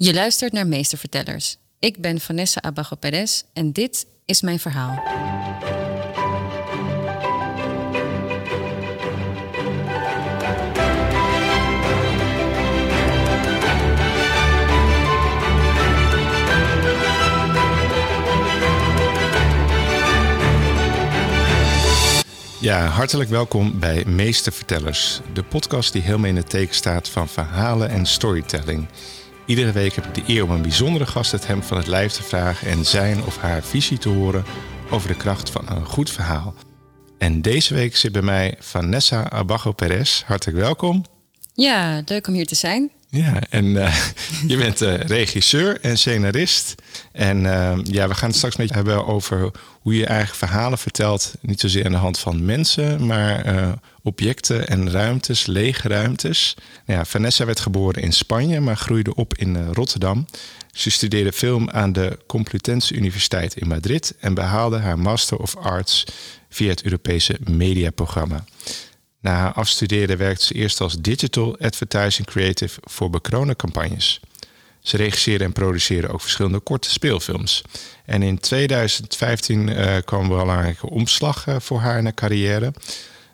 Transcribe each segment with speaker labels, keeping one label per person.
Speaker 1: Je luistert naar Meestervertellers. Ik ben Vanessa Abajo Perez en dit is mijn verhaal.
Speaker 2: Ja, hartelijk welkom bij Meestervertellers, de podcast die helemaal in het teken staat van verhalen en storytelling. Iedere week heb ik de eer om een bijzondere gast het hem van het lijf te vragen en zijn of haar visie te horen over de kracht van een goed verhaal. En deze week zit bij mij Vanessa Abajo Perez. Hartelijk welkom.
Speaker 1: Ja, leuk om hier te zijn.
Speaker 2: Ja, en uh, je bent uh, regisseur en scenarist. En uh, ja, we gaan het straks met je hebben over hoe je eigen verhalen vertelt. Niet zozeer aan de hand van mensen, maar objecten en ruimtes, lege ruimtes. Nou ja, Vanessa werd geboren in Spanje, maar groeide op in Rotterdam. Ze studeerde film aan de Complutense Universiteit in Madrid en behaalde haar Master of Arts via het Europese mediaprogramma. Na haar afstuderen werkte ze eerst als digital advertising creative voor Becronen-campagnes. Ze regisseerde en produceerde ook verschillende korte speelfilms. En in 2015 uh, kwam een belangrijke omslag uh, voor haar in haar carrière.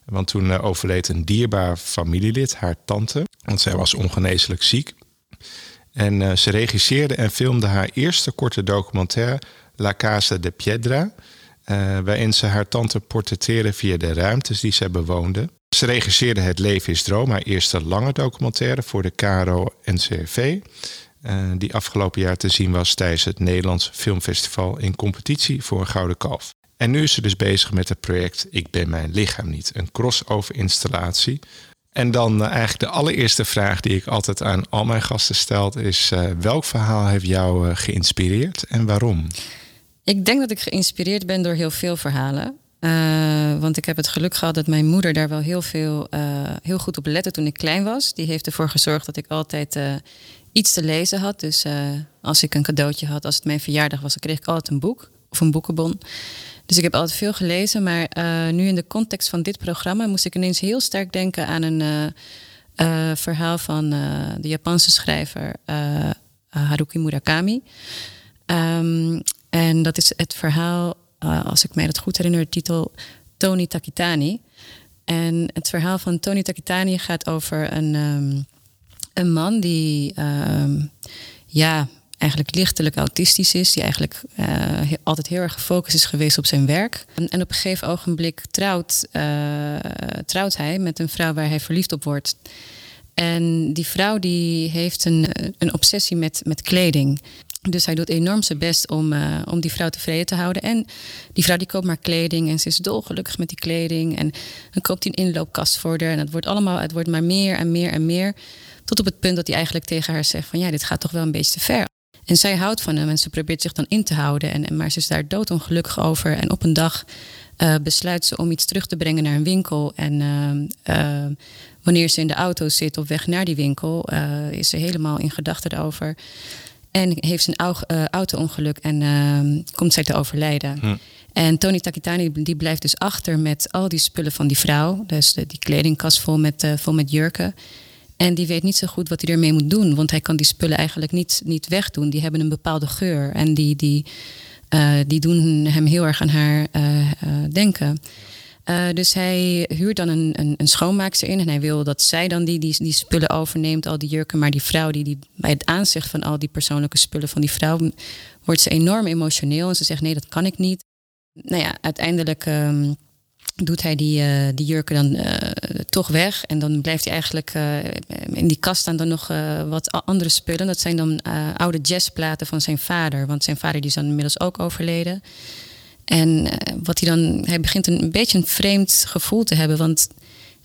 Speaker 2: Want toen uh, overleed een dierbaar familielid, haar tante. Want zij was ongeneeslijk ziek. En ze regisseerde en filmde haar eerste korte documentaire La Casa de Piedra. waarin ze haar tante portretteerde via de ruimtes die zij bewoonde. Ze regisseerde Het Leven is Droom, haar eerste lange documentaire voor de KRO-NCRV. Uh, die afgelopen jaar te zien was tijdens het Nederlands Filmfestival in competitie voor een Gouden Kalf. En nu is ze dus bezig met het project Ik ben mijn lichaam niet, een crossover installatie. En dan uh, eigenlijk de allereerste vraag die ik altijd aan al mijn gasten stel is: uh, welk verhaal heeft jou geïnspireerd en waarom?
Speaker 1: Ik denk dat ik geïnspireerd ben door heel veel verhalen. Want ik heb het geluk gehad dat mijn moeder daar wel heel, veel, uh, heel goed op lette toen ik klein was. Die heeft ervoor gezorgd dat ik altijd uh, iets te lezen had. Dus als ik een cadeautje had, als het mijn verjaardag was, dan kreeg ik altijd een boek of een boekenbon. Dus ik heb altijd veel gelezen. Maar nu in de context van dit programma moest ik ineens heel sterk denken aan een verhaal van de Japanse schrijver Haruki Murakami. Um, en dat is het verhaal als ik mij dat goed herinner, de titel Tony Takitani. En het verhaal van Tony Takitani gaat over een, um, een man die um, ja, eigenlijk lichtelijk autistisch is, die eigenlijk uh, altijd heel erg gefocust is geweest op zijn werk. En, op een gegeven ogenblik trouwt, uh, trouwt hij met een vrouw waar hij verliefd op wordt. En die vrouw die heeft een, een obsessie met, met kleding. Dus hij doet enorm zijn best om, uh, om die vrouw tevreden te houden. En die vrouw die koopt maar kleding en ze is dolgelukkig met die kleding. En dan koopt hij een inloopkast voor haar. En het wordt allemaal, het wordt maar meer en meer en meer. Tot op het punt dat hij eigenlijk tegen haar zegt van ja, dit gaat toch wel een beetje te ver. En zij houdt van hem en ze probeert zich dan in te houden. En, maar ze is daar doodongelukkig over. En op een dag uh, besluit ze om iets terug te brengen naar een winkel. En uh, wanneer ze in de auto zit op weg naar die winkel, is ze helemaal in gedachten erover. En heeft een uh, auto-ongeluk en uh, komt zij te overlijden. Hm. En Tony Takitani die blijft dus achter met al die spullen van die vrouw. Dus de, die kledingkast vol met, uh, vol met jurken. En die weet niet zo goed wat hij ermee moet doen. Want hij kan die spullen eigenlijk niet, niet wegdoen. Die hebben een bepaalde geur. En die, die, uh, die doen hem heel erg aan haar denken. Uh, dus hij huurt dan een, een, een, schoonmaakster in. En hij wil dat zij dan die, die, die spullen overneemt, al die jurken. Maar die vrouw, die, die, bij het aanzicht van al die persoonlijke spullen van die vrouw, wordt ze enorm emotioneel. En ze zegt: nee, dat kan ik niet. Nou ja, uiteindelijk um, doet hij die, uh, die jurken dan uh, toch weg. En dan blijft hij eigenlijk in die kast staan dan nog wat andere spullen. Dat zijn dan oude jazzplaten van zijn vader. Want zijn vader die is dan inmiddels ook overleden. En eh, wat hij dan, hij begint een, een beetje een vreemd gevoel te hebben. Want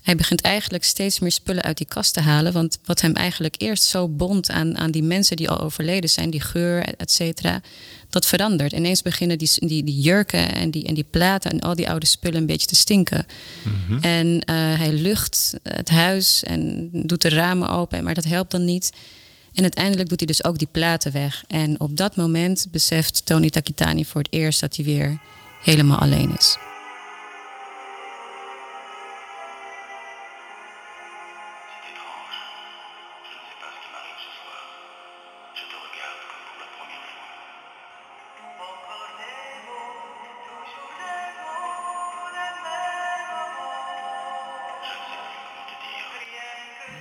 Speaker 1: hij begint eigenlijk steeds meer spullen uit die kast te halen. Want wat hem eigenlijk eerst zo bond aan, aan die mensen die al overleden zijn, die geur, et cetera, dat verandert. Ineens beginnen die, die, die jurken en die, en die platen en al die oude spullen een beetje te stinken. Mhm. En uh, hij lucht het huis en doet de ramen open, maar dat helpt dan niet. En uiteindelijk doet hij dus ook die platen weg. En op dat moment beseft Tony Takitani voor het eerst dat hij weer helemaal alleen is.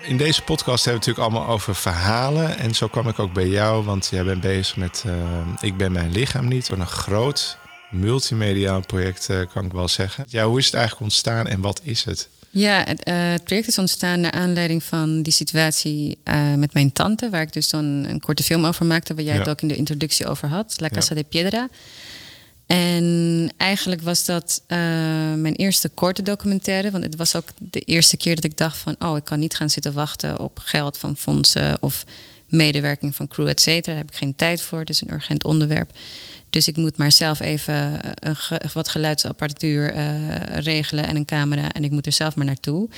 Speaker 2: In deze podcast hebben we het natuurlijk allemaal over verhalen. En zo kwam ik ook bij jou, want jij bent bezig met uh, Ik ben mijn lichaam niet. Een groot multimediaal project, uh, kan ik wel zeggen. Ja, hoe is het eigenlijk ontstaan en wat is het?
Speaker 1: Ja, het, uh, het project is ontstaan naar aanleiding van die situatie met mijn tante, waar ik dus dan een korte film over maakte, waar jij ja. het ook in de introductie over had, La Casa ja. de Piedra. En eigenlijk was dat uh, mijn eerste korte documentaire. Want het was ook de eerste keer dat ik dacht van... oh, ik kan niet gaan zitten wachten op geld van fondsen... of medewerking van crew, et cetera. Daar heb ik geen tijd voor. Het is een urgent onderwerp. Dus ik moet maar zelf even een ge wat geluidsapparatuur uh, regelen en een camera. En ik moet er zelf maar naartoe.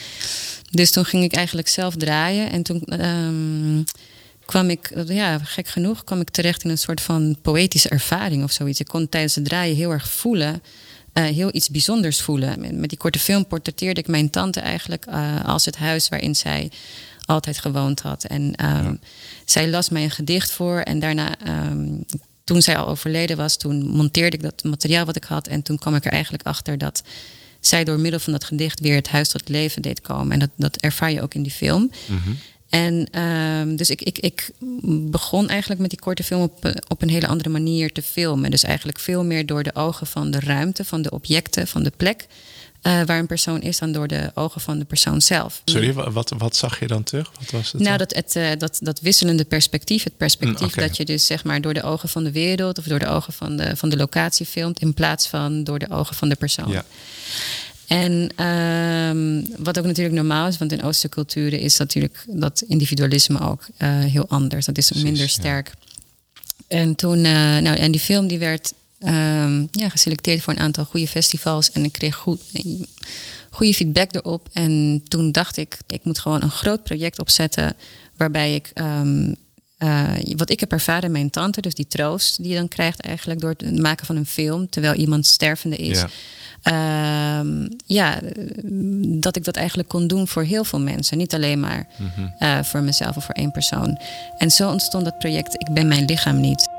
Speaker 1: Dus toen ging ik eigenlijk zelf draaien. En toen... Um, kwam ik, ja, gek genoeg, kwam ik terecht in een soort van poëtische ervaring of zoiets. Ik kon tijdens het draaien heel erg voelen, uh, heel iets bijzonders voelen. Met, die korte film portretteerde ik mijn tante eigenlijk uh, als het huis waarin zij altijd gewoond had. En um, ja. zij las mij een gedicht voor en daarna. Um, toen zij al overleden was, toen monteerde ik dat materiaal wat ik had. En toen kwam ik er eigenlijk achter dat zij door middel van dat gedicht weer het huis tot leven deed komen. En dat, dat ervaar je ook in die film. Mm -hmm. En um, dus ik, ik, ik begon eigenlijk met die korte film op, op een hele andere manier te filmen. Dus eigenlijk veel meer door de ogen van de ruimte, van de objecten, van de plek. Uh, waar een persoon is dan door de ogen van de persoon zelf.
Speaker 2: Sorry, wat, wat zag je dan terug? Wat was het
Speaker 1: nou, dat, het, uh, dat, dat wisselende perspectief. Het perspectief mm, okay. dat je dus zeg maar door de ogen van de wereld of door de ogen van de, van de locatie filmt, in plaats van door de ogen van de persoon. Ja. En um, wat ook natuurlijk normaal is, want in Oosterse culturen is natuurlijk dat individualisme ook uh, heel anders. Dat is Precies, minder sterk. Ja. En toen, uh, nou, en die film die werd um, ja, geselecteerd voor een aantal goede festivals. En ik kreeg goed, goede feedback erop. En toen dacht ik, ik moet gewoon een groot project opzetten waarbij ik. Um, uh, wat ik heb ervaren, mijn tante, dus die troost die je dan krijgt eigenlijk door het maken van een film, terwijl iemand stervende is. Ja uh, ja, dat ik dat eigenlijk kon doen voor heel veel mensen. Niet alleen maar mm-hmm. uh, voor mezelf of voor één persoon. En zo ontstond het project Ik ben mijn lichaam niet.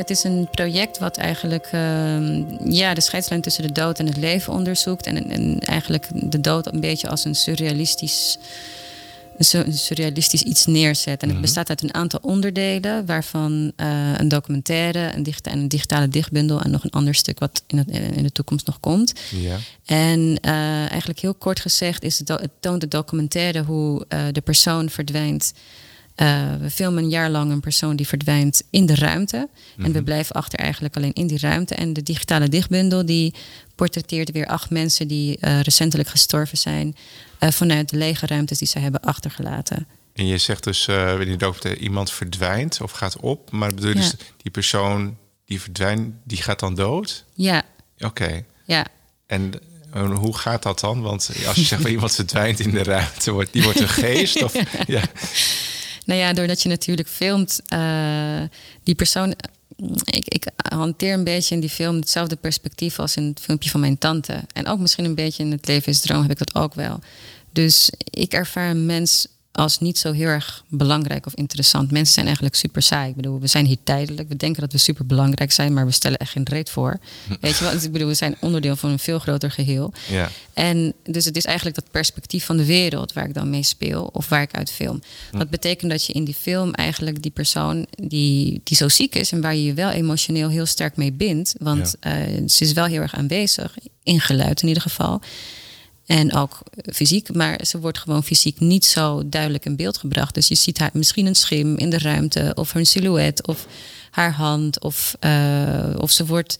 Speaker 1: Het is een project wat eigenlijk uh, ja, de scheidslijn tussen de dood en het leven onderzoekt. En, en eigenlijk de dood een beetje als een surrealistisch, surrealistisch iets neerzet. En het mhm. bestaat uit een aantal onderdelen, waarvan uh, een documentaire, een, digita een digitale dichtbundel en nog een ander stuk wat in, het, in de toekomst nog komt. Ja. En uh, eigenlijk heel kort gezegd is het, het toont de documentaire hoe uh, de persoon verdwijnt. Uh, we filmen een jaar lang een persoon die verdwijnt in de ruimte. Mm -hmm. En we mhm. blijven achter eigenlijk alleen in die ruimte. En de digitale dichtbundel die portretteert weer acht mensen die uh, recentelijk gestorven zijn. Uh, vanuit de lege ruimtes die ze hebben achtergelaten.
Speaker 2: En je zegt dus, uh, documentaire, iemand verdwijnt of gaat op. Maar bedoel je ja. dus die persoon die verdwijnt, die gaat dan dood?
Speaker 1: Ja.
Speaker 2: Oké. Okay.
Speaker 1: Ja.
Speaker 2: En hoe gaat dat dan? Want als je zegt, iemand verdwijnt in de ruimte, wordt, die wordt een geest? Of, ja.
Speaker 1: Nou ja, doordat je natuurlijk filmt, uh, die persoon. Ik, ik hanteer een beetje in die film hetzelfde perspectief als in het filmpje van mijn tante. En ook misschien een beetje in het leven is droom heb ik dat ook wel. Dus ik ervaar een mens als niet zo heel erg belangrijk of interessant. Mensen zijn eigenlijk super saai. Ik bedoel, we zijn hier tijdelijk. We denken dat we super belangrijk zijn, maar we stellen echt geen reet voor. Weet je wel? Dus ik bedoel, we zijn onderdeel van een veel groter geheel. Ja. En dus het is eigenlijk dat perspectief van de wereld waar ik dan mee speel of waar ik uit film. Hm. Dat betekent dat je in die film eigenlijk die persoon die, die zo ziek is en waar je je wel emotioneel heel sterk mee bindt, want ja. uh, ze is wel heel erg aanwezig, in geluid in ieder geval. En ook fysiek, maar ze wordt gewoon fysiek niet zo duidelijk in beeld gebracht. Dus je ziet haar misschien een schim in de ruimte, of een silhouet, of haar hand, of, uh, of ze wordt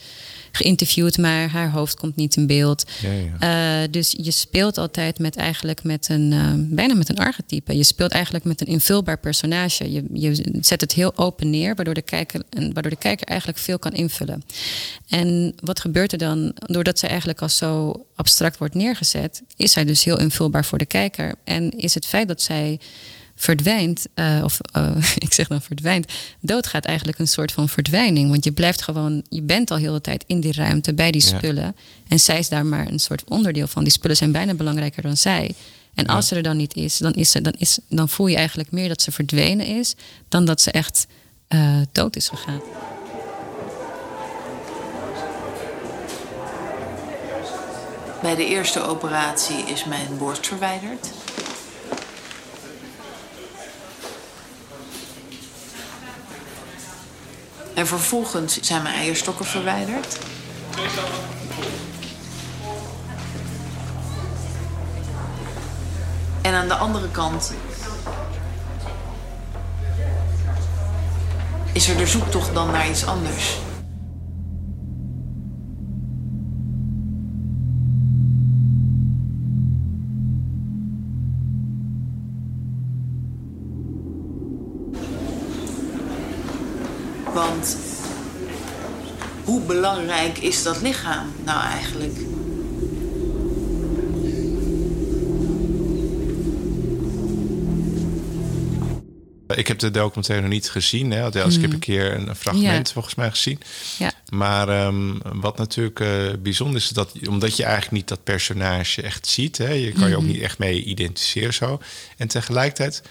Speaker 1: geïnterviewd, maar haar hoofd komt niet in beeld. Ja, ja. Uh, dus je speelt altijd met eigenlijk met een uh, bijna met een archetype. Je speelt eigenlijk met een invulbaar personage. Je, je zet het heel open neer, waardoor de, kijker, waardoor de kijker eigenlijk veel kan invullen. En wat gebeurt er dan? Doordat zij eigenlijk als zo abstract wordt neergezet, is zij dus heel invulbaar voor de kijker. En is het feit dat zij verdwijnt, uh, of uh, ik zeg dan verdwijnt, dood gaat eigenlijk een soort van verdwijning. Want je blijft gewoon, je bent al heel de tijd in die ruimte bij die spullen. Ja. En zij is daar maar een soort onderdeel van. Die spullen zijn bijna belangrijker dan zij. En als ze er dan niet is, dan, is ze, dan, is, dan voel je eigenlijk meer dat ze verdwenen is, dan dat ze echt uh, dood is gegaan.
Speaker 3: Bij de eerste operatie is mijn borst verwijderd. En vervolgens zijn mijn eierstokken verwijderd. En aan de andere kant is er de zoektocht dan naar iets anders. Want hoe belangrijk is dat lichaam nou eigenlijk?
Speaker 2: Ik heb de documentaire nog niet gezien. Hè? Als ik heb een keer een fragment volgens mij gezien.
Speaker 1: Ja.
Speaker 2: Maar um, wat natuurlijk uh, bijzonder is, dat omdat je eigenlijk niet dat personage echt ziet. Hè? Je kan je ook niet echt mee identificeren zo. En tegelijkertijd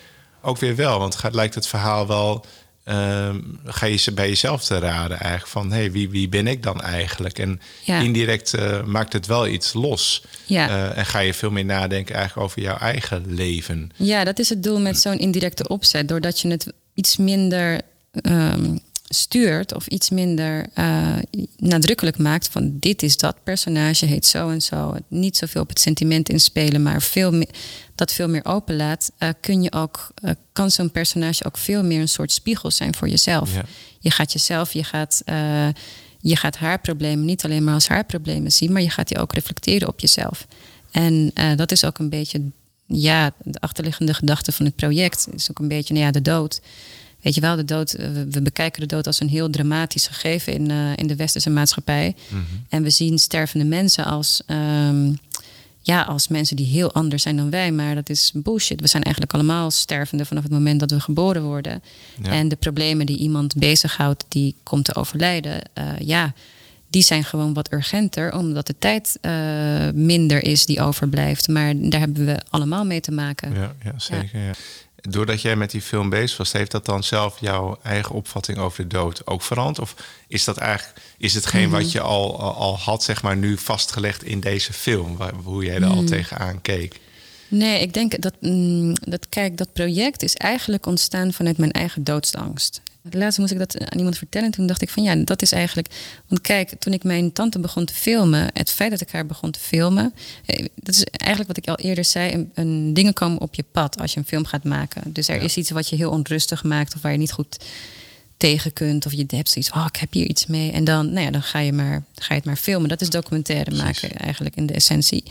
Speaker 2: ook weer wel. Want het lijkt het verhaal wel um, ga je ze bij jezelf te raden eigenlijk van hey, wie, wie ben ik dan eigenlijk? En indirect uh, maakt het wel iets los.
Speaker 1: Ja.
Speaker 2: Uh, en ga je veel meer nadenken eigenlijk over jouw eigen leven.
Speaker 1: Ja, dat is het doel met zo'n indirecte opzet. Doordat je het iets minder um, stuurt of iets minder uh, nadrukkelijk maakt van dit is dat personage, heet zo en zo. Niet zoveel op het sentiment inspelen, maar veel meer, dat veel meer openlaat, uh, kun je ook, uh, kan zo'n personage ook veel meer een soort spiegel zijn voor jezelf.
Speaker 2: Ja.
Speaker 1: Je gaat jezelf, je gaat, je gaat haar problemen niet alleen maar als haar problemen zien, maar je gaat die ook reflecteren op jezelf. En dat is ook een beetje, ja, de achterliggende gedachte van het project. Is ook een beetje, nou ja, de dood. Weet je wel, de dood, we bekijken de dood als een heel dramatisch gegeven in, uh, in de westerse maatschappij.
Speaker 2: Mm -hmm.
Speaker 1: En we zien stervende mensen als, um, ja, als mensen die heel anders zijn dan wij. Maar dat is bullshit. We zijn eigenlijk allemaal stervende vanaf het moment dat we geboren worden.
Speaker 2: Ja.
Speaker 1: En de problemen die iemand bezighoudt, die komt te overlijden, uh, ja, die zijn gewoon wat urgenter, omdat de tijd uh, minder is die overblijft. Maar daar hebben we allemaal mee te maken.
Speaker 2: Ja, ja zeker. Ja. Doordat jij met die film bezig was, heeft dat dan zelf jouw eigen opvatting over de dood ook veranderd? Of is dat eigenlijk is hetgeen mm -hmm. wat je al, al had, zeg maar, nu vastgelegd in deze film? Waar, hoe jij er mm. al tegenaan keek?
Speaker 1: Nee, ik denk dat, mm, dat, kijk, dat project is eigenlijk ontstaan vanuit mijn eigen doodsangst. Laatst moest ik dat aan iemand vertellen. Toen dacht ik van ja, dat is eigenlijk. Want kijk, toen ik mijn tante begon te filmen, het feit dat ik haar begon te filmen, dat is eigenlijk wat ik al eerder zei. Een, een dingen komen op je pad als je een film gaat maken. Dus er ja. is iets wat je heel onrustig maakt of waar je niet goed tegen kunt. Of je hebt zoiets, oh, ik heb hier iets mee. En dan, nou ja, dan ga je, maar, ga je het maar filmen. Dat is documentaire maken eigenlijk in de essentie.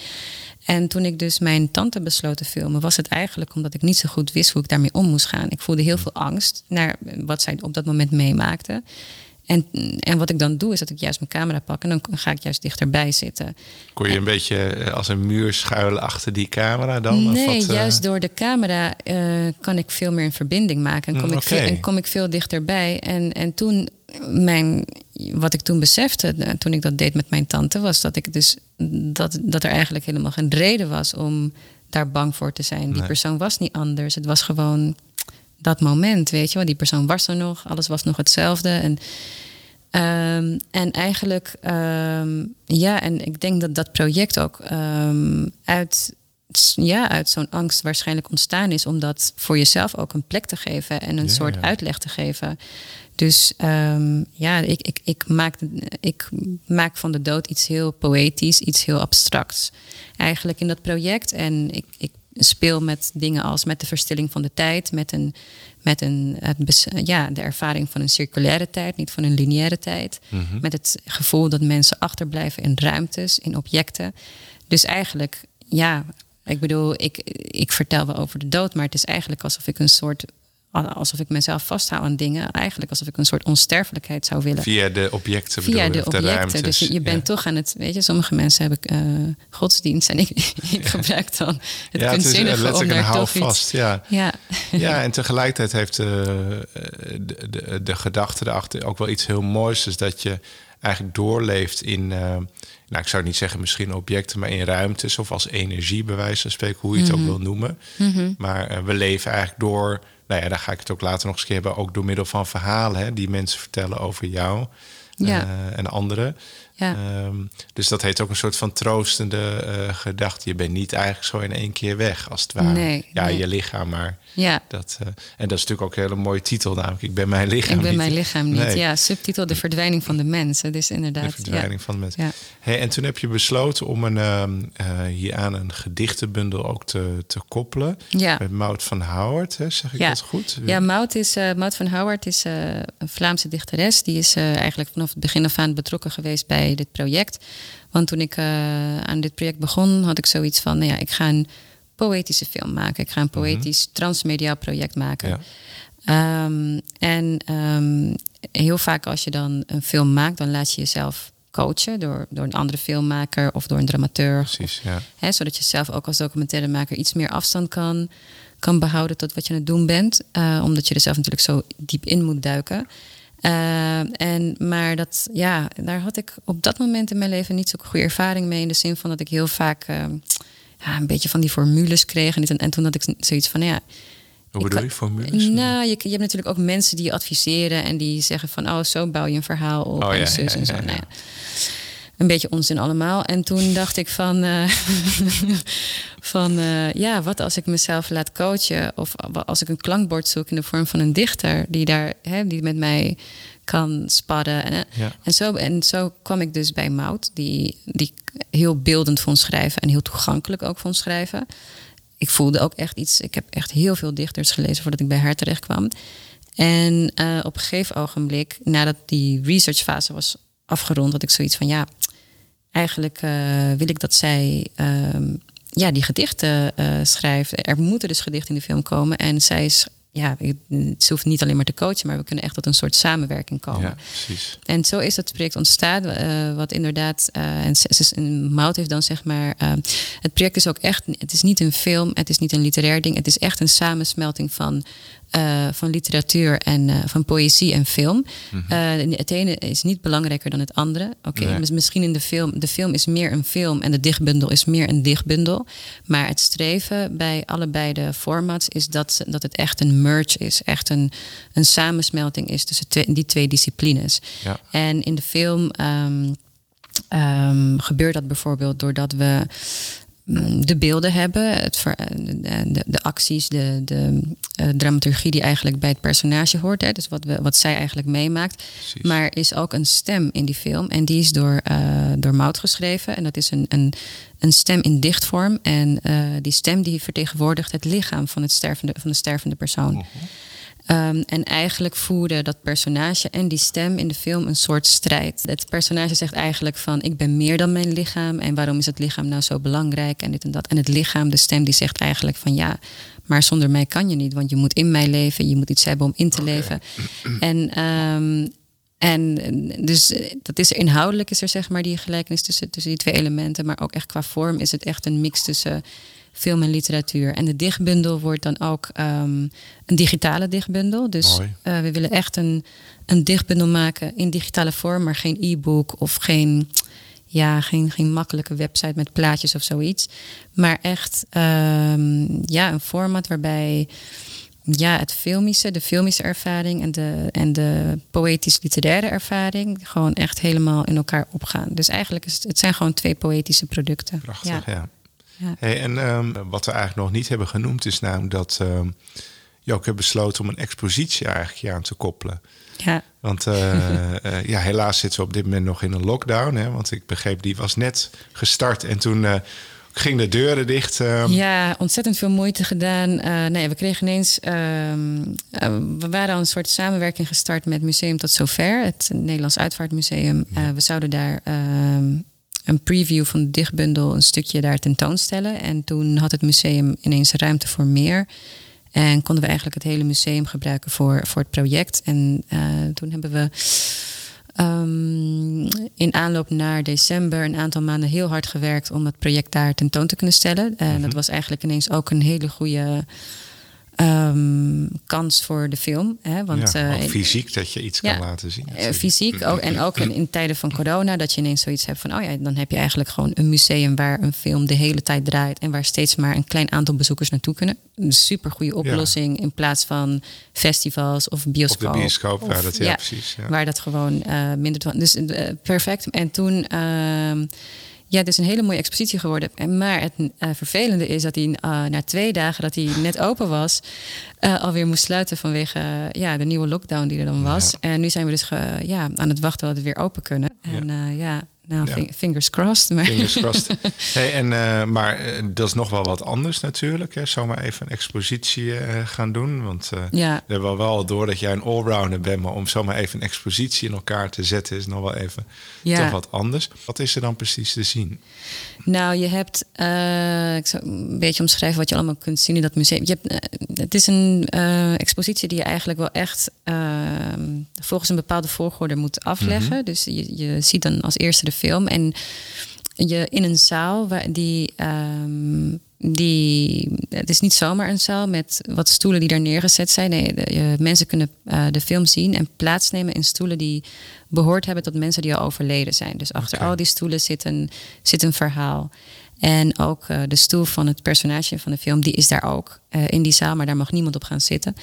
Speaker 1: En toen ik dus mijn tante besloot te filmen, was het eigenlijk omdat ik niet zo goed wist hoe ik daarmee om moest gaan. Ik voelde heel veel angst naar wat zij op dat moment meemaakte. En, en wat ik dan doe, is dat ik juist mijn camera pak en dan ga ik juist dichterbij zitten.
Speaker 2: Kon je een en, beetje als een muur schuilen achter die camera dan?
Speaker 1: Nee,
Speaker 2: of wat,
Speaker 1: juist door de camera uh, kan ik veel meer een verbinding maken. En kom,
Speaker 2: mm,
Speaker 1: ik, veel, en kom ik veel dichterbij. En, en toen, mijn, wat ik toen besefte, toen ik dat deed met mijn tante, was dat ik dus dat, dat er eigenlijk helemaal geen reden was om daar bang voor te zijn. Die
Speaker 2: Nee.
Speaker 1: persoon was niet anders. Het was gewoon dat moment, weet je wel. Die persoon was er nog, alles was nog hetzelfde. En, ehm, en eigenlijk, ehm, ja, en ik denk dat dat project ook ehm, uit, ja, uit zo'n angst waarschijnlijk ontstaan is, om dat voor jezelf ook een plek te geven en een
Speaker 2: Ja,
Speaker 1: soort
Speaker 2: ja.
Speaker 1: uitleg te geven. Dus ja, ik, ik, ik, maak, ik maak van de dood iets heel poëtisch, iets heel abstracts. Eigenlijk in dat project. En ik, ik speel met dingen als met de verstilling van de tijd, met, een, met een, het ja, de ervaring van een circulaire tijd, niet van een lineaire tijd.
Speaker 2: Mhm.
Speaker 1: Met het gevoel dat mensen achterblijven in ruimtes, in objecten. Dus eigenlijk, ja, ik bedoel, ik, ik vertel wel over de dood, maar het is eigenlijk alsof ik een soort alsof ik mezelf vasthoud aan dingen. Eigenlijk alsof ik een soort onsterfelijkheid zou willen.
Speaker 2: Via de objecten
Speaker 1: Via
Speaker 2: bedoel
Speaker 1: de objecten. dus je, je bent
Speaker 2: ja.
Speaker 1: toch aan het, weet je, sommige mensen hebben eh, godsdienst en ik, ik gebruik dan het
Speaker 2: ja, het is
Speaker 1: kunstzinnige om
Speaker 2: letterlijk een
Speaker 1: daar toch iets...
Speaker 2: houvast. Ja.
Speaker 1: Ja.
Speaker 2: ja, en tegelijkertijd heeft eh, de, de, de gedachte erachter ook wel iets heel moois. Dus dat je eigenlijk doorleeft in, eh, nou ik zou niet zeggen misschien objecten, maar in ruimtes of als energie bij wijze van spreken, hoe je het ook wil noemen. Maar eh, we leven eigenlijk door, nou ja, daar ga ik het ook later nog eens een keer hebben, ook door middel van verhalen hè, die mensen vertellen over jou
Speaker 1: Ja.
Speaker 2: eh, en anderen.
Speaker 1: Ja.
Speaker 2: Ehm, dus dat heeft ook een soort van troostende eh, gedachte. Je bent niet eigenlijk zo in één keer weg, als het ware.
Speaker 1: Nee,
Speaker 2: ja,
Speaker 1: nee.
Speaker 2: je lichaam, maar
Speaker 1: ja.
Speaker 2: dat, eh, en dat is natuurlijk ook een hele mooie titel, namelijk Ik ben mijn lichaam
Speaker 1: Ik ben
Speaker 2: niet.
Speaker 1: mijn lichaam niet.
Speaker 2: Nee,
Speaker 1: Ja, subtitel De verdwijning van de mens. Het is inderdaad.
Speaker 2: De verdwijning van de mens.
Speaker 1: Ja.
Speaker 2: Hey, en toen heb je besloten om een, ehm, eh, hier aan een gedichtenbundel ook te, te koppelen.
Speaker 1: Ja.
Speaker 2: Met Maud van Howard, hè, zeg ik
Speaker 1: Ja.
Speaker 2: dat goed?
Speaker 1: Ja, Maud, is, eh, Maud van Howard is een Vlaamse dichteres. Die is eigenlijk vanaf het begin af aan betrokken geweest bij dit project. Want toen ik aan dit project begon, had ik zoiets van: nou ja, ik ga een poëtische film maken. Ik ga een poëtisch transmediaal project maken.
Speaker 2: Ja.
Speaker 1: Ehm, en ehm, heel vaak als je dan een film maakt, dan laat je jezelf coachen door, door een andere filmmaker of door een dramaturg.
Speaker 2: Precies, ja.
Speaker 1: Hè, zodat je zelf ook als documentairemaker iets meer afstand kan, kan behouden tot wat je aan het doen bent. Eh, omdat je er zelf natuurlijk zo diep in moet duiken. Eh, en, maar dat, ja, daar had ik op dat moment in mijn leven niet zo'n goede ervaring mee. In de zin van dat ik heel vaak eh, ja, een beetje van die formules kreeg. En, dit en, en toen had ik zoiets van, nou ja,
Speaker 2: Hoe bedoel je, formules?
Speaker 1: nou, je, je hebt natuurlijk ook mensen die je adviseren en die zeggen van, oh, zo bouw je een verhaal op
Speaker 2: Oh,
Speaker 1: en
Speaker 2: ja,
Speaker 1: zus
Speaker 2: ja,
Speaker 1: en zo.
Speaker 2: ja.
Speaker 1: Nou een beetje onzin allemaal. En toen dacht ik van, eh, van eh, ja, wat als ik mezelf laat coachen of als ik een klankbord zoek in de vorm van een dichter die daar, hè, die met mij kan spadden. En, eh,
Speaker 2: Ja.
Speaker 1: en, zo, en zo kwam ik dus bij Mout, die, die heel beeldend vond schrijven en heel toegankelijk ook vond schrijven. Ik voelde ook echt iets. Ik heb echt heel veel dichters gelezen voordat ik bij haar terecht kwam. En op een gegeven ogenblik, nadat die researchfase was afgerond, had ik zoiets van ja, eigenlijk eh, wil ik dat zij ehm, ja, die gedichten eh, schrijft. Er moeten dus gedichten in de film komen. En zij is, ja, ze hoeft niet alleen maar te coachen, maar we kunnen echt tot een soort samenwerking komen.
Speaker 2: Ja, precies.
Speaker 1: En zo is dat project ontstaan, eh, wat inderdaad, eh, en, ze- ze- en Mout heeft dan zeg maar, het project is ook echt, het is niet een film, het is niet een literair ding, het is echt een samensmelting van, eh, van literatuur en eh, van poëzie en film. Eh, het ene is niet belangrijker dan het andere. Oké,
Speaker 2: Nee.
Speaker 1: misschien in de film, de film is meer een film en de dichtbundel is meer een dichtbundel. Maar het streven bij allebei de formats is dat, dat het echt een merge is, echt een, een samensmelting is tussen twee- die twee disciplines.
Speaker 2: Ja.
Speaker 1: En in de film ehm, ehm, gebeurt dat bijvoorbeeld doordat we de beelden hebben, het ver- de, de, acties, de, de eh, dramaturgie die eigenlijk bij het personage hoort. Hè, dus wat, we, wat zij eigenlijk meemaakt.
Speaker 2: Precies.
Speaker 1: Maar er is ook een stem in die film. En die is door, eh door Mout geschreven. En dat is een, een, een stem in dichtvorm. En eh, die stem die vertegenwoordigt het lichaam van, het stervende, van de stervende persoon. Ehm, en eigenlijk voerde dat personage en die stem in de film een soort strijd. Het personage zegt eigenlijk van ik ben meer dan mijn lichaam en waarom is het lichaam nou zo belangrijk en dit en dat. En het lichaam, de stem, die zegt eigenlijk van ja, maar zonder mij kan je niet, want je moet in mij leven, je moet iets hebben om in te leven. En, ehm, en dus eh, dat is er inhoudelijk is er zeg maar die gelijkenis tussen, tussen die twee elementen, maar ook echt qua vorm is het echt een mix tussen film en literatuur. En de dichtbundel wordt dan ook ehm, een digitale dichtbundel. Dus
Speaker 2: Mooi.
Speaker 1: eh, we willen echt een, een dichtbundel maken in digitale vorm, maar geen e-book of geen, ja, geen, geen makkelijke website met plaatjes of zoiets. Maar echt ehm, ja, een format waarbij ja, het filmische, de filmische ervaring en de, en de poëtisch-literaire ervaring gewoon echt helemaal in elkaar opgaan. Dus eigenlijk is het, het zijn gewoon twee poëtische producten.
Speaker 2: Prachtig, ja.
Speaker 1: Ja.
Speaker 2: Hey, en ehm, wat we eigenlijk nog niet hebben genoemd is namelijk dat ehm, je ook hebt besloten om een expositie eigenlijk hier aan te koppelen.
Speaker 1: Ja.
Speaker 2: Want eh, eh, ja, helaas zitten we op dit moment nog in een lockdown. Hè, want ik begreep, die was net gestart en toen uh, ging de deuren dicht. Uh.
Speaker 1: Ja, ontzettend veel moeite gedaan. Uh, nee, we kregen ineens. Uh, we waren al een soort samenwerking gestart met Museum Tot Zover, het Nederlands Uitvaartmuseum. We zouden daar ehm, een preview van de dichtbundel, een stukje daar tentoonstellen. En toen had het museum ineens ruimte voor meer. En konden we eigenlijk het hele museum gebruiken voor, voor het project. En uh, toen hebben we um, in aanloop naar december een aantal maanden heel hard gewerkt om het project daar tentoon te kunnen stellen. En dat mhm. was eigenlijk ineens ook een hele goede um, kans voor de film. Hè? Want,
Speaker 2: ja, uh, fysiek dat je iets kan laten zien.
Speaker 1: Uh, fysiek ook. En ook in, in, tijden van corona, dat je ineens zoiets hebt van: oh ja, dan heb je eigenlijk gewoon een museum waar een film de hele tijd draait en waar steeds maar een klein aantal bezoekers naartoe kunnen. Een super goede oplossing in plaats van festivals of bioscoop.
Speaker 2: Of de bioscoop, waar dat ja, precies.
Speaker 1: Waar dat gewoon uh, minder. Dus perfect. En toen. Ja, het is een hele mooie expositie geworden. Maar het uh, vervelende is dat hij uh, na twee dagen dat hij net open was, uh, alweer moest sluiten vanwege ja, de nieuwe lockdown die er dan was. En nu zijn we dus ja, aan het wachten dat we weer open kunnen. En ja, ja nou, fingers crossed. Maar.
Speaker 2: Fingers crossed. hey, en, uh, maar uh, dat is nog wel wat anders natuurlijk. Hè? Zomaar even een expositie uh, gaan doen. Want ja. we hebben wel door dat jij een allrounder bent. Maar om zomaar even een expositie in elkaar te zetten is nog wel even ja. toch wat anders. Wat is er dan precies te zien?
Speaker 1: Nou, je hebt, ik zal een beetje omschrijven wat je allemaal kunt zien in dat museum. Je hebt, het is een expositie die je eigenlijk wel echt ehm, volgens een bepaalde volgorde moet afleggen. Mhm. Dus je, je ziet dan als eerste de film. En je in een zaal waar die. Um, die, het is niet zomaar een zaal met wat stoelen die daar neergezet zijn. Nee, de, mensen kunnen uh, de film zien en plaatsnemen in stoelen die behoord hebben tot mensen die al overleden zijn. Dus achter al die stoelen zit een, zit een verhaal. En ook uh, de stoel van het personage van de film, die is daar ook uh, in die zaal, maar daar mag niemand op gaan zitten.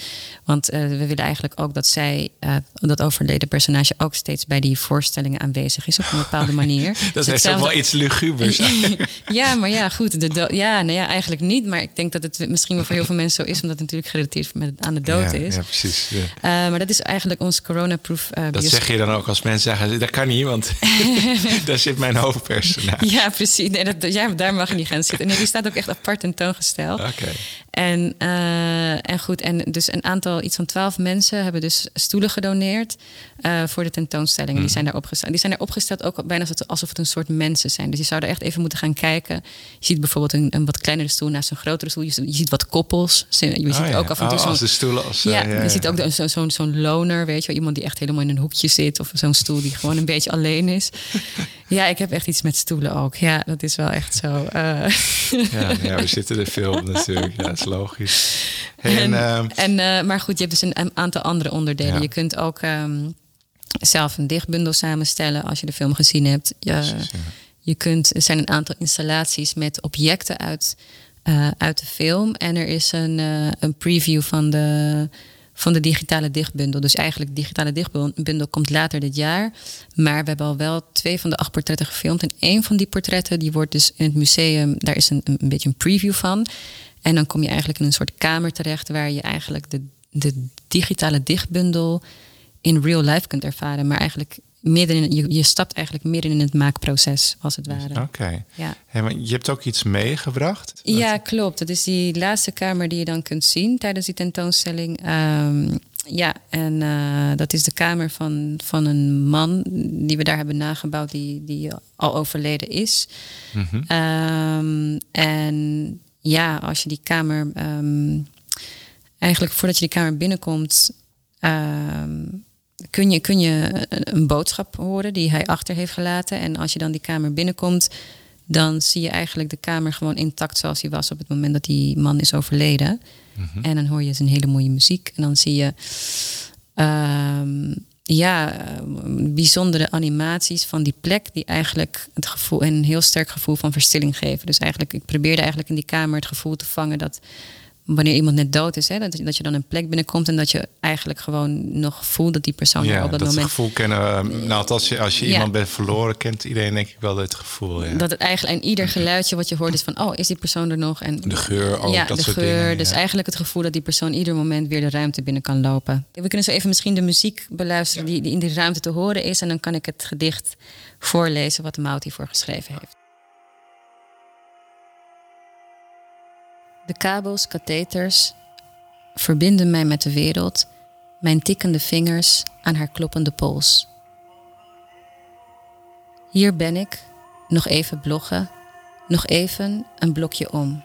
Speaker 1: Want uh, we willen eigenlijk ook dat zij, dat overleden personage, ook steeds bij die voorstellingen aanwezig is op een bepaalde manier.
Speaker 2: dat dus is ook wel iets lugubers.
Speaker 1: ja, maar ja, goed. De ja, nou ja, eigenlijk niet. Maar ik denk dat het misschien wel voor heel veel mensen zo is, omdat het natuurlijk gerelateerd met, aan de dood
Speaker 2: ja,
Speaker 1: is.
Speaker 2: Ja, precies.
Speaker 1: Ja. maar dat is eigenlijk ons coronaproof.
Speaker 2: dat zeg je dan ook als mensen zeggen, dat kan niet, want daar zit mijn hoofdpersonage.
Speaker 1: Ja, precies. Nee, dat, ja, daar mag je niet gaan zitten. Nee, die staat ook echt apart tentoongesteld.
Speaker 2: Oké.
Speaker 1: En, uh, en goed, en dus een aantal, iets van twaalf mensen hebben dus stoelen gedoneerd uh, voor de tentoonstellingen. Die hmm. zijn daar opgesteld. Die zijn er opgesteld ook bijna alsof het een soort mensen zijn. Dus je zou er echt even moeten gaan kijken. Je ziet bijvoorbeeld een, een wat kleinere stoel naast een grotere stoel. Je, ziet, je ziet wat koppels. Je ziet oh, ja. ook af en toe
Speaker 2: oh, zo'n... stoelen als...
Speaker 1: Ja, ja, je ziet ook zo'n zo, zo loner, weet je wel. Iemand die echt helemaal in een hoekje zit. Of zo'n stoel die gewoon een beetje alleen is. Ja, ik heb echt iets met stoelen ook. Ja, dat is wel echt zo. Uh...
Speaker 2: Ja, ja, we zitten er veel natuurlijk. Ja, is logisch.
Speaker 1: en, en, en uh, maar goed, je hebt dus een, aantal andere onderdelen. Ja. Je kunt ook um, zelf een dichtbundel samenstellen als je de film gezien hebt. Je, Precies, ja. je kunt, er zijn een aantal installaties met objecten uit, uh, uit de film. En er is een, een preview van de van de digitale dichtbundel. Dus eigenlijk digitale dichtbundel komt later dit jaar. Maar we hebben al wel twee van de acht portretten gefilmd. En één van die portretten die wordt dus in het museum, daar is een, een beetje een preview van. En dan kom je eigenlijk in een soort kamer terecht waar je eigenlijk de, de digitale dichtbundel in real life kunt ervaren. Maar eigenlijk midden in, je, je stapt eigenlijk midden in het maakproces, als het ware.
Speaker 2: Oké. Ja. maar je hebt ook iets meegebracht?
Speaker 1: Ja, klopt. Dat is die laatste kamer die je dan kunt zien tijdens die tentoonstelling. Um, ja, en uh, dat is de kamer van, van een man die we daar hebben nagebouwd, die, die al overleden is. Mm -hmm. um, en ja, als je die kamer. Um, eigenlijk voordat je die kamer binnenkomt kun je, kun je een boodschap horen die hij achter heeft gelaten. En als je dan die kamer binnenkomt, dan zie je eigenlijk de kamer gewoon intact zoals hij was op het moment dat die man is overleden. Mhm. En dan hoor je zijn hele mooie muziek. En dan zie je uh, ja, bijzondere animaties van die plek, die eigenlijk het gevoel, een heel sterk gevoel van verstilling geven. Dus eigenlijk, ik probeerde eigenlijk in die kamer het gevoel te vangen dat wanneer iemand net dood is, hè, dat, dat je dan een plek binnenkomt en dat je eigenlijk gewoon nog voelt dat die persoon
Speaker 2: ja,
Speaker 1: op dat,
Speaker 2: dat
Speaker 1: moment.
Speaker 2: gevoel kennen. Uh, nou, als je, als je iemand bent verloren, kent iedereen denk ik wel het gevoel. Ja.
Speaker 1: Dat het eigenlijk en ieder geluidje wat je hoort is van, oh, is die persoon er nog? En
Speaker 2: de geur ook.
Speaker 1: Ja,
Speaker 2: dat
Speaker 1: de
Speaker 2: soort
Speaker 1: geur.
Speaker 2: Dingen,
Speaker 1: dus eigenlijk het gevoel dat die persoon ieder moment weer de ruimte binnen kan lopen. We kunnen zo even misschien de muziek beluisteren die, die in die ruimte te horen is, en dan kan ik het gedicht voorlezen wat de Mout hiervoor geschreven heeft. De kabels, katheters, verbinden mij met de wereld, mijn tikkende vingers aan haar kloppende pols. Hier ben ik, nog even bloggen, nog even een blokje om.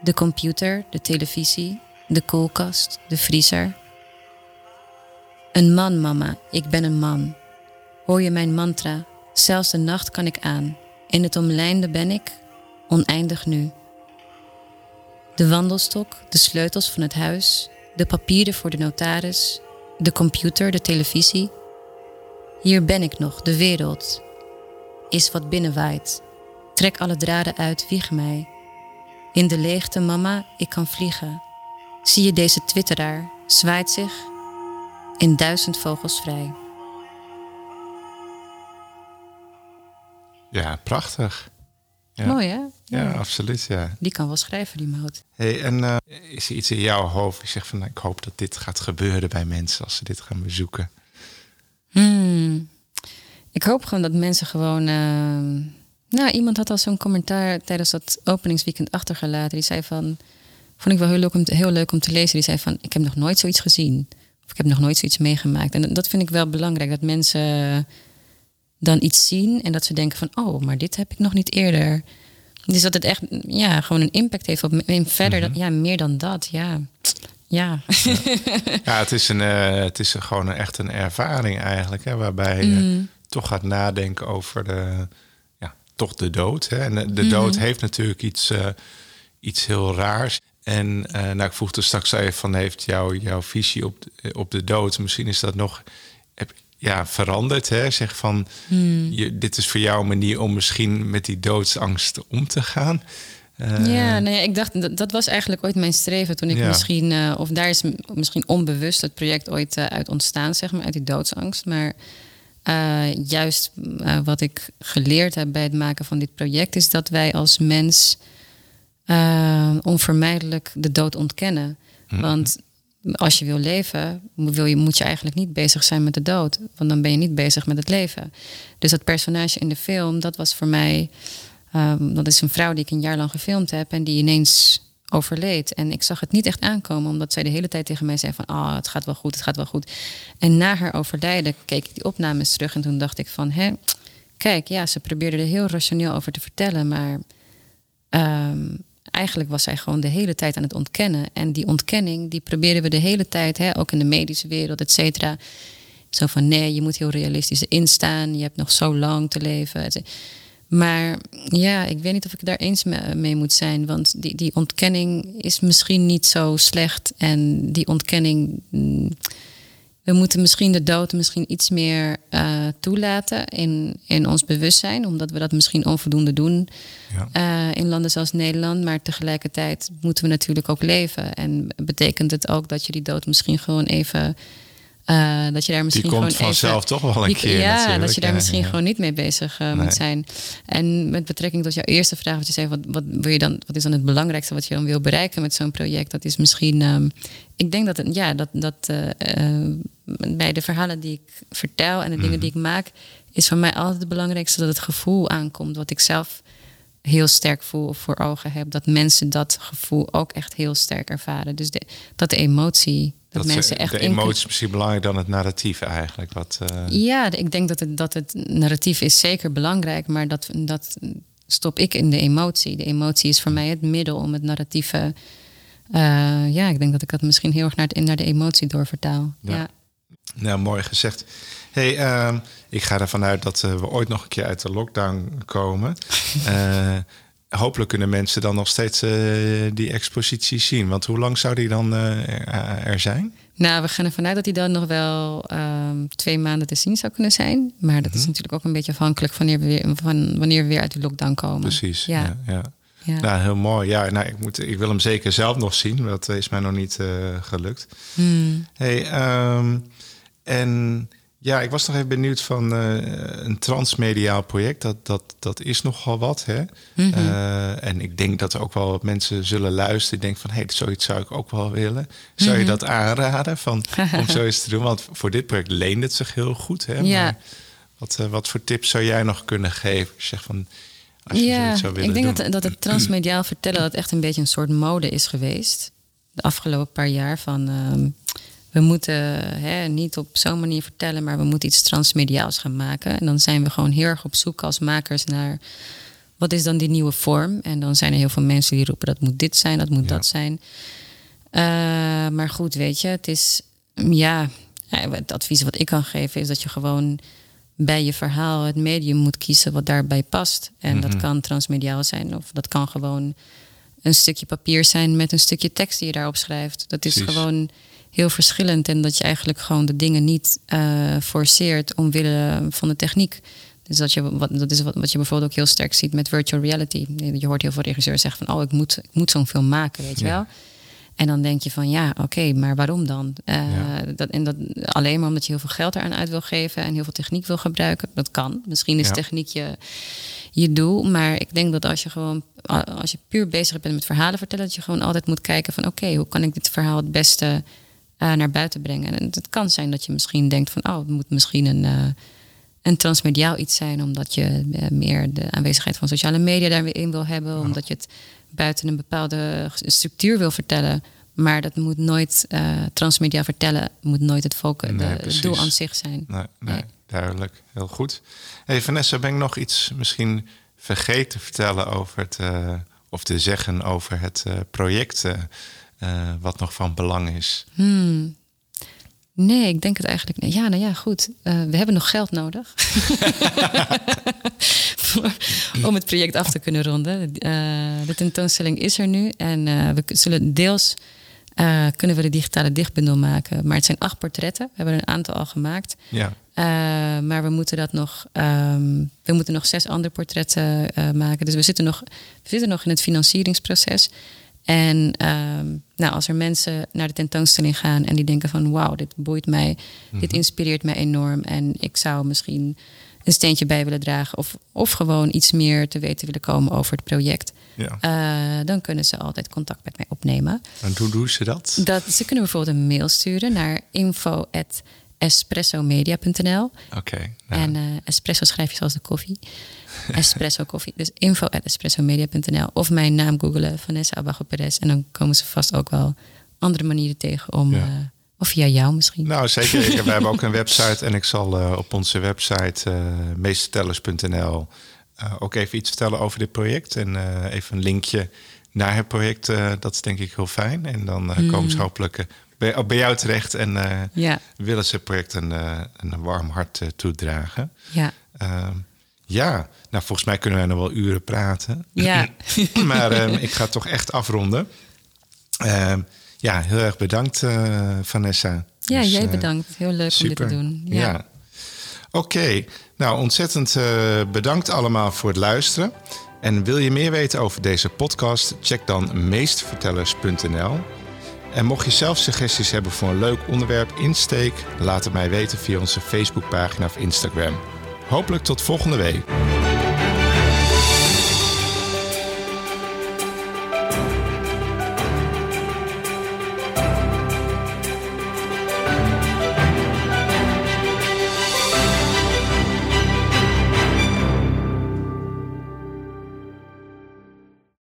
Speaker 1: De computer, de televisie, de koelkast, de vriezer. Een man, mama, ik ben een man. Hoor je mijn mantra? Zelfs de nacht kan ik aan. In het omlijnde ben ik, oneindig nu. De wandelstok, de sleutels van het huis, de papieren voor de notaris, de computer, de televisie. Hier ben ik nog, de wereld. Is wat binnenwaait. Trek alle draden uit, wieg mij. In de leegte, mama, ik kan vliegen. Zie je deze twitteraar, zwaait zich in duizend vogels vrij.
Speaker 2: Ja, prachtig. Ja.
Speaker 1: Mooi hè?
Speaker 2: Ja, absoluut. Ja.
Speaker 1: Die kan wel schrijven, die mout.
Speaker 2: Hey, en eh, is er iets in jouw hoofd? Je zegt van, nou, ik hoop dat dit gaat gebeuren bij mensen als ze dit gaan bezoeken.
Speaker 1: Hmm. Ik hoop gewoon dat mensen gewoon. ehm, nou, iemand had al zo'n commentaar tijdens dat openingsweekend achtergelaten. Die zei van. Vond ik wel heel leuk, om te, heel leuk om te lezen. Die zei van: Ik heb nog nooit zoiets gezien. Of ik heb nog nooit zoiets meegemaakt. En dat vind ik wel belangrijk. Dat mensen dan iets zien en dat ze denken van: Oh, maar dit heb ik nog niet eerder. Dus dat het echt ja, gewoon een impact heeft op. En verder, dat, ja, meer dan dat. Ja. Ja.
Speaker 2: Ja, het is, een, eh, het is een, gewoon een, echt een ervaring eigenlijk. Hè, waarbij je
Speaker 1: Mm.
Speaker 2: toch gaat nadenken over de, ja, toch de dood. Hè. En de,
Speaker 1: Mhm.
Speaker 2: dood heeft natuurlijk iets, eh, iets heel raars. En eh, nou, ik vroeg er straks even van, heeft jouw jouw visie op de, op de dood, misschien is dat nog heb, ja, veranderd. Hè? Zeg van,
Speaker 1: Hmm.
Speaker 2: je, dit is voor jou een manier om misschien met die doodsangst om te gaan. Eh,
Speaker 1: Ja, nou ja, ik dacht, dat, dat was eigenlijk ooit mijn streven toen ik
Speaker 2: Ja.
Speaker 1: misschien, eh, of daar is misschien onbewust het project ooit eh, uit ontstaan, zeg maar, uit die doodsangst. Maar juist wat ik geleerd heb bij het maken van dit project, is dat wij als mens onvermijdelijk de dood ontkennen. Want als je wil leven, wil je, moet je eigenlijk niet bezig zijn met de dood. Want dan ben je niet bezig met het leven. Dus dat personage in de film, dat was voor mij. ehm, dat is een vrouw die ik een jaar lang gefilmd heb en die ineens overleed. En ik zag het niet echt aankomen, omdat zij de hele tijd tegen mij zei van... ah, het gaat wel goed, het gaat wel goed. En na haar overlijden keek ik die opnames terug en toen dacht ik van... Hè, kijk, ja, ze probeerde er heel rationeel over te vertellen, maar... ehm, eigenlijk was zij gewoon de hele tijd aan het ontkennen. En die ontkenning, die proberen we de hele tijd, hè, ook in de medische wereld, et cetera. Zo van nee, je moet heel realistisch erin staan. Je hebt nog zo lang te leven. Maar ja, ik weet niet of ik daar eens me- mee moet zijn. Want die, die ontkenning is misschien niet zo slecht. En die ontkenning. mm, We moeten misschien de dood misschien iets meer eh, toelaten in, in ons bewustzijn. Omdat we dat misschien onvoldoende doen
Speaker 2: Ja.
Speaker 1: eh, in landen zoals Nederland. Maar tegelijkertijd moeten we natuurlijk ook leven. En betekent het ook dat je die dood misschien gewoon even. Eh, dat je daar misschien
Speaker 2: die komt
Speaker 1: gewoon even,
Speaker 2: vanzelf toch wel een
Speaker 1: die-
Speaker 2: keer
Speaker 1: Ja,
Speaker 2: natuurlijk.
Speaker 1: dat je daar misschien
Speaker 2: ja.
Speaker 1: gewoon niet mee bezig eh,
Speaker 2: Nee.
Speaker 1: moet zijn. En met betrekking tot jouw eerste vraag, wat je zei, wat, wat, wil je dan, wat is dan het belangrijkste wat je dan wil bereiken met zo'n project? Dat is misschien, ehm, ik denk dat, het, ja, dat, dat eh, bij de verhalen die ik vertel en de
Speaker 2: Mhm.
Speaker 1: dingen die ik maak, is voor mij altijd het belangrijkste dat het gevoel aankomt, wat ik zelf heel sterk voel of voor ogen heb. Dat mensen dat gevoel ook echt heel sterk ervaren. Dus de, dat de emotie, dat, mensen echt
Speaker 2: de emotie is misschien belangrijker dan het narratief eigenlijk. Wat, eh,
Speaker 1: ja, ik denk dat het, dat het narratief is zeker belangrijk, maar dat, dat stop ik in de emotie. De emotie is voor mij het middel om het narratieve. eh, ja, ik denk dat ik dat misschien heel erg naar, het, naar de emotie doorvertaal.
Speaker 2: Ja.
Speaker 1: Ja.
Speaker 2: Nou, mooi gezegd. Hey, ehm, ik ga ervan uit dat eh, we ooit nog een keer uit de lockdown komen. Eh, hopelijk kunnen mensen dan nog steeds eh, die expositie zien. Want hoe lang zou die dan eh, er, er zijn?
Speaker 1: Nou, we gaan ervan uit dat die dan nog wel ehm, twee maanden te zien zou kunnen zijn. Maar dat is
Speaker 2: Mhm.
Speaker 1: natuurlijk ook een beetje afhankelijk van wanneer we weer, van wanneer we weer uit die lockdown komen.
Speaker 2: Precies.
Speaker 1: Ja.
Speaker 2: Ja. Ja,
Speaker 1: Ja.
Speaker 2: Nou, heel mooi. Ja, nou, ik, moet, ik wil hem zeker zelf nog zien. Dat is mij nog niet eh, gelukt.
Speaker 1: Hmm.
Speaker 2: Hey, ehm, en ja, ik was nog even benieuwd van eh, een transmediaal project. Dat, dat, dat is nogal wat, hè?
Speaker 1: Mhm.
Speaker 2: Eh, en ik denk dat er ook wel wat mensen zullen luisteren. Die denken van, hé, hey, zoiets zou ik ook wel willen. Zou
Speaker 1: Mhm.
Speaker 2: je dat aanraden van, om zoiets te doen? Want voor dit project leent het zich heel goed, hè?
Speaker 1: Ja.
Speaker 2: Maar wat, eh, wat voor tips zou jij nog kunnen geven? Zeg van, als je
Speaker 1: ja,
Speaker 2: zoiets zou willen
Speaker 1: ik denk
Speaker 2: doen.
Speaker 1: dat, dat het transmediaal vertellen dat echt een beetje een soort mode is geweest. De afgelopen paar jaar van ehm, we moeten hè, niet op zo'n manier vertellen, maar we moeten iets transmediaals gaan maken. En dan zijn we gewoon heel erg op zoek als makers naar wat is dan die nieuwe vorm? En dan zijn er heel veel mensen die roepen dat moet dit zijn, dat moet
Speaker 2: Ja.
Speaker 1: dat zijn. Eh, maar goed, weet je, het is ja, ja, het advies wat ik kan geven is dat je gewoon bij je verhaal het medium moet kiezen wat daarbij past. En dat
Speaker 2: Mhm.
Speaker 1: kan transmediaal zijn of dat kan gewoon een stukje papier zijn met een stukje tekst die je daarop schrijft. Dat is
Speaker 2: Precies.
Speaker 1: gewoon heel verschillend en dat je eigenlijk gewoon de dingen niet eh, forceert omwille van de techniek. Dus dat, je, wat, dat is wat, wat je bijvoorbeeld ook heel sterk ziet met virtual reality. Je hoort heel veel regisseurs zeggen van... oh, ik moet, ik moet zo'n film maken, weet je
Speaker 2: Ja.
Speaker 1: wel. En dan denk je van, ja, oké, maar waarom dan? Eh,
Speaker 2: Ja.
Speaker 1: dat, en dat alleen maar omdat je heel veel geld eraan uit wil geven... en heel veel techniek wil gebruiken. Dat kan. Misschien is
Speaker 2: Ja.
Speaker 1: techniek je, je doel. Maar ik denk dat als je gewoon... als je puur bezig bent met verhalen vertellen... dat je gewoon altijd moet kijken van... oké, hoe kan ik dit verhaal het beste eh, naar buiten brengen? En het kan zijn dat je misschien denkt van... oh, het moet misschien een... eh, een transmediaal iets zijn, omdat je eh, meer de aanwezigheid van sociale media daarin wil hebben, omdat je het buiten een bepaalde structuur wil vertellen. Maar dat moet nooit transmediaal vertellen, moet nooit het focus,
Speaker 2: Nee,
Speaker 1: het doel aan zich zijn.
Speaker 2: Nee, nee,
Speaker 1: Nee.
Speaker 2: duidelijk. Heel goed. Hey Vanessa, ben ik nog iets misschien vergeten te vertellen over het, of te zeggen over het project eh, wat nog van belang is?
Speaker 1: Hmm. Nee, ik denk het eigenlijk niet. Ja, nou ja, goed. Eh, we hebben nog geld nodig. Om het project af te kunnen ronden. Eh, de tentoonstelling is er nu. En we zullen deels kunnen we de digitale dichtbundel maken. Maar het zijn acht portretten. We hebben er een aantal al gemaakt.
Speaker 2: Ja,
Speaker 1: maar we moeten dat nog. ehm, we moeten nog zes andere portretten maken. Dus we zitten nog, we zitten nog in het financieringsproces. En ehm, nou, als er mensen naar de tentoonstelling gaan en die denken van wauw, dit boeit mij, dit inspireert mij enorm. En ik zou misschien een steentje bij willen dragen. Of, of gewoon iets meer te weten willen komen over het project.
Speaker 2: ja.
Speaker 1: eh, dan kunnen ze altijd contact met mij opnemen.
Speaker 2: En hoe doen ze dat?
Speaker 1: Dat, ze kunnen bijvoorbeeld een mail sturen naar info.espressomedia.nl.
Speaker 2: Oké. nou,
Speaker 1: En eh, espresso schrijf je zoals de koffie. Espresso koffie. Dus info.espressomedia.nl. Of mijn naam googelen, Vanessa Abago Perez. En dan komen ze vast ook wel andere manieren tegen om...
Speaker 2: Ja.
Speaker 1: eh, of via jou misschien.
Speaker 2: Nou, zeker. Ik- We hebben ook een website en ik zal eh, op onze website uh, meestertellers.nl eh, ook even iets vertellen over dit project. En even een linkje naar het project. dat is denk ik heel fijn. En dan eh, komen ze hopelijk bij, bij jou terecht en
Speaker 1: Ja,
Speaker 2: willen ze het project een, een warm hart toedragen.
Speaker 1: ja,
Speaker 2: Ehm, ja, nou volgens mij kunnen wij nog wel uren praten.
Speaker 1: ja.
Speaker 2: maar ehm, ik ga toch echt afronden. Ehm, ja, heel erg bedankt, eh, Vanessa.
Speaker 1: ja
Speaker 2: Dus,
Speaker 1: jij
Speaker 2: eh,
Speaker 1: bedankt. Heel leuk om dit te doen.
Speaker 2: Ja.
Speaker 1: Ja.
Speaker 2: Oké, nou ontzettend eh, bedankt allemaal voor het luisteren. En wil je meer weten over deze podcast? Check dan meestvertellers.nl. En mocht je zelf suggesties hebben voor een leuk onderwerp, insteek, laat het mij weten via onze Facebookpagina of Instagram. Hopelijk tot volgende week.